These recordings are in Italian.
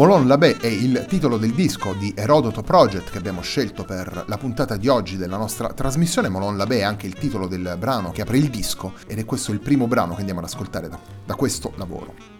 Molon Labè è il titolo del disco di Erodoto Project che abbiamo scelto per la puntata di oggi della nostra trasmissione. Molon Labè è anche il titolo del brano che apre il disco ed è questo il primo brano che andiamo ad ascoltare da, da questo lavoro.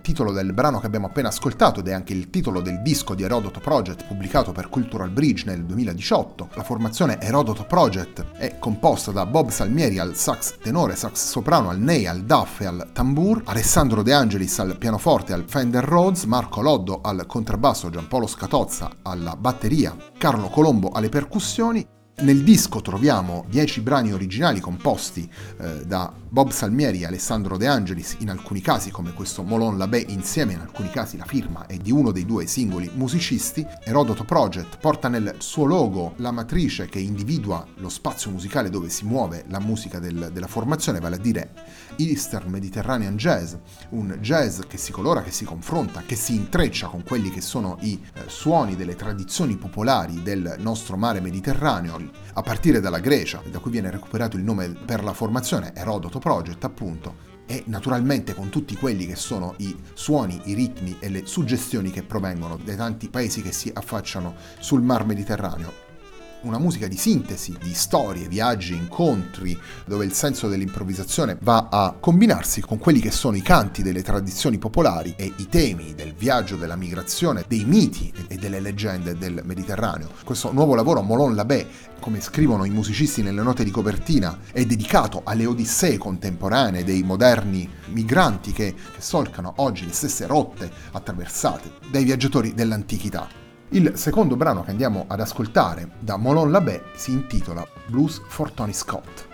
Titolo del brano che abbiamo appena ascoltato ed è anche il titolo del disco di Herodoto Project pubblicato per Cultural Bridge nel 2018. La formazione Herodoto Project è composta da Bob Salmieri al sax tenore, sax soprano, al ney, al duff e al tambur, Alessandro De Angelis al pianoforte al Fender Rhodes, Marco Loddo al contrabbasso, Giampaolo Scatozza alla batteria, Carlo Colombo alle percussioni nel disco troviamo 10 brani originali composti eh, da Bob Salmieri e Alessandro De Angelis, in alcuni casi come questo Molon Labè insieme, in alcuni casi la firma è di uno dei due singoli musicisti. Erodoto Project porta nel suo logo la matrice che individua lo spazio musicale dove si muove la musica del, della formazione, vale a dire Eastern Mediterranean Jazz, un jazz che si colora, che si confronta, che si intreccia con quelli che sono i eh, suoni delle tradizioni popolari del nostro mare Mediterraneo, a partire dalla Grecia, da cui viene recuperato il nome per la formazione, Erodoto Project appunto, e naturalmente con tutti quelli che sono i suoni, i ritmi e le suggestioni che provengono dai tanti paesi che si affacciano sul mar Mediterraneo una musica di sintesi, di storie, viaggi, incontri, dove il senso dell'improvvisazione va a combinarsi con quelli che sono i canti delle tradizioni popolari e i temi del viaggio, della migrazione, dei miti e delle leggende del Mediterraneo. Questo nuovo lavoro, Molon Labè, come scrivono i musicisti nelle note di copertina, è dedicato alle odissee contemporanee dei moderni migranti che, che solcano oggi le stesse rotte attraversate dai viaggiatori dell'antichità. Il secondo brano che andiamo ad ascoltare da Molon Labè si intitola Blues for Tony Scott.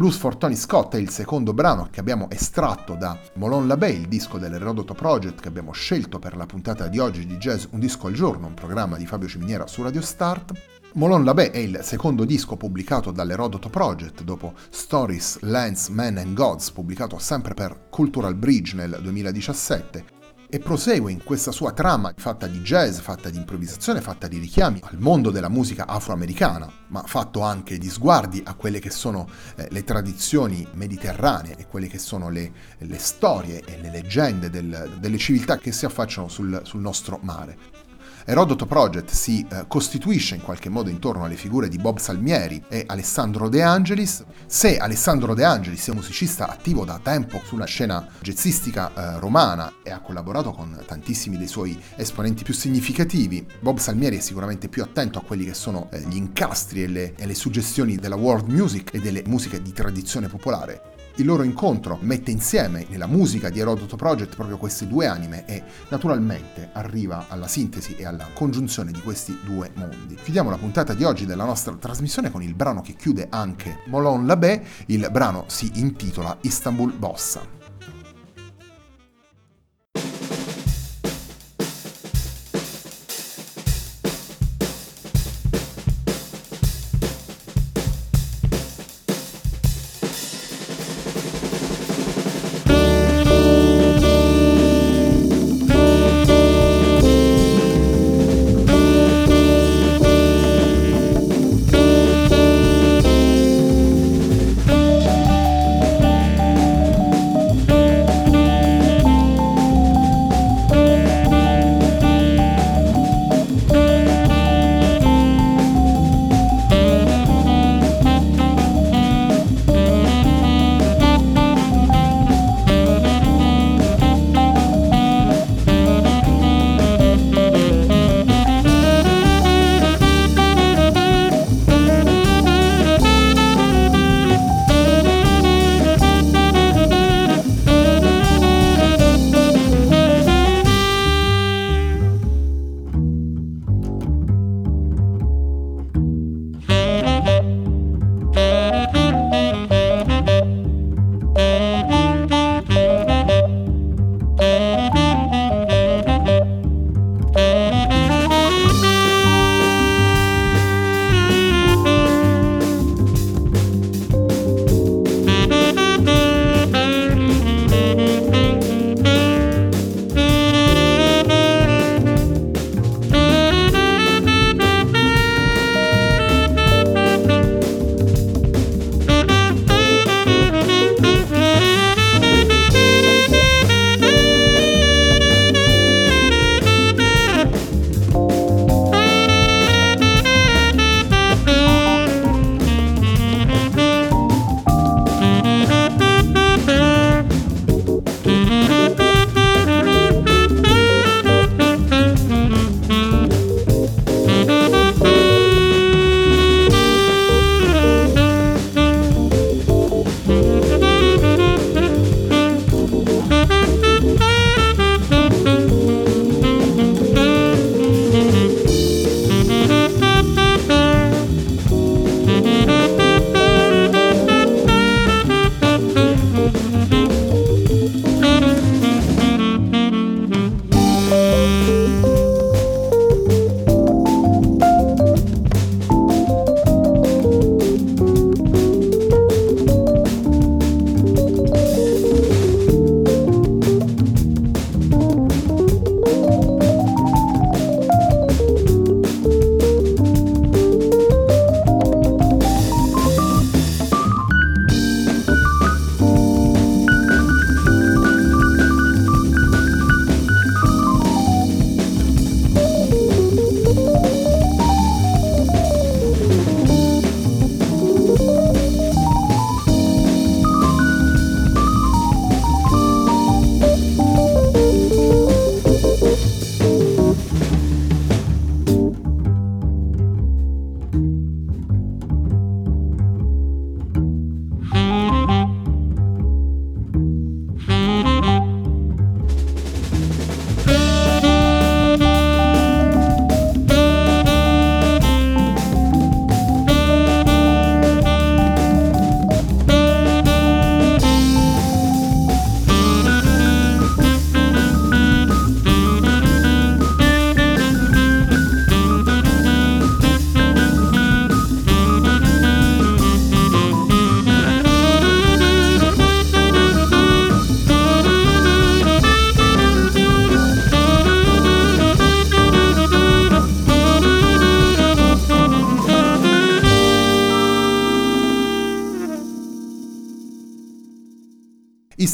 Blues for Tony Scott è il secondo brano che abbiamo estratto da Molon Labè, il disco dell'Erodoto Project che abbiamo scelto per la puntata di oggi di Jazz Un disco al giorno, un programma di Fabio Ciminiera su Radio Start. Molon Labè è il secondo disco pubblicato dall'Erodoto Project dopo Stories, Lands, Men and Gods, pubblicato sempre per Cultural Bridge nel 2017 e prosegue in questa sua trama fatta di jazz, fatta di improvvisazione, fatta di richiami al mondo della musica afroamericana, ma fatto anche di sguardi a quelle che sono eh, le tradizioni mediterranee e quelle che sono le, le storie e le leggende del, delle civiltà che si affacciano sul, sul nostro mare. Erodoto Project si eh, costituisce in qualche modo intorno alle figure di Bob Salmieri e Alessandro De Angelis. Se Alessandro De Angelis è un musicista attivo da tempo sulla scena jazzistica eh, romana e ha collaborato con tantissimi dei suoi esponenti più significativi, Bob Salmieri è sicuramente più attento a quelli che sono eh, gli incastri e le, e le suggestioni della world music e delle musiche di tradizione popolare. Il loro incontro mette insieme nella musica di Herodoto Project proprio queste due anime e naturalmente arriva alla sintesi e alla congiunzione di questi due mondi. Chiudiamo la puntata di oggi della nostra trasmissione con il brano che chiude anche Molon Labè, il brano si intitola Istanbul Bossa.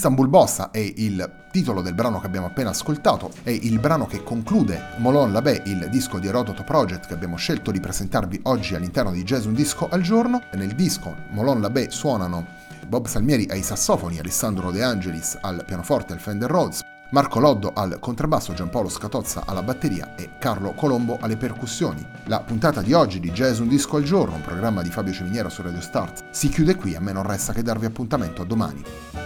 Istanbul Bossa è il titolo del brano che abbiamo appena ascoltato, è il brano che conclude Molon Labè, il disco di Erodoto Project che abbiamo scelto di presentarvi oggi all'interno di Jazz Un Disco al Giorno. Nel disco Molon Labè suonano Bob Salmieri ai sassofoni, Alessandro De Angelis al pianoforte al Fender Rhodes, Marco Loddo al contrabbasso, Giampaolo Scatozza alla batteria e Carlo Colombo alle percussioni. La puntata di oggi di Jazz Un Disco al Giorno, un programma di Fabio Ciminiera su Radio Start, si chiude qui, a me non resta che darvi appuntamento a domani.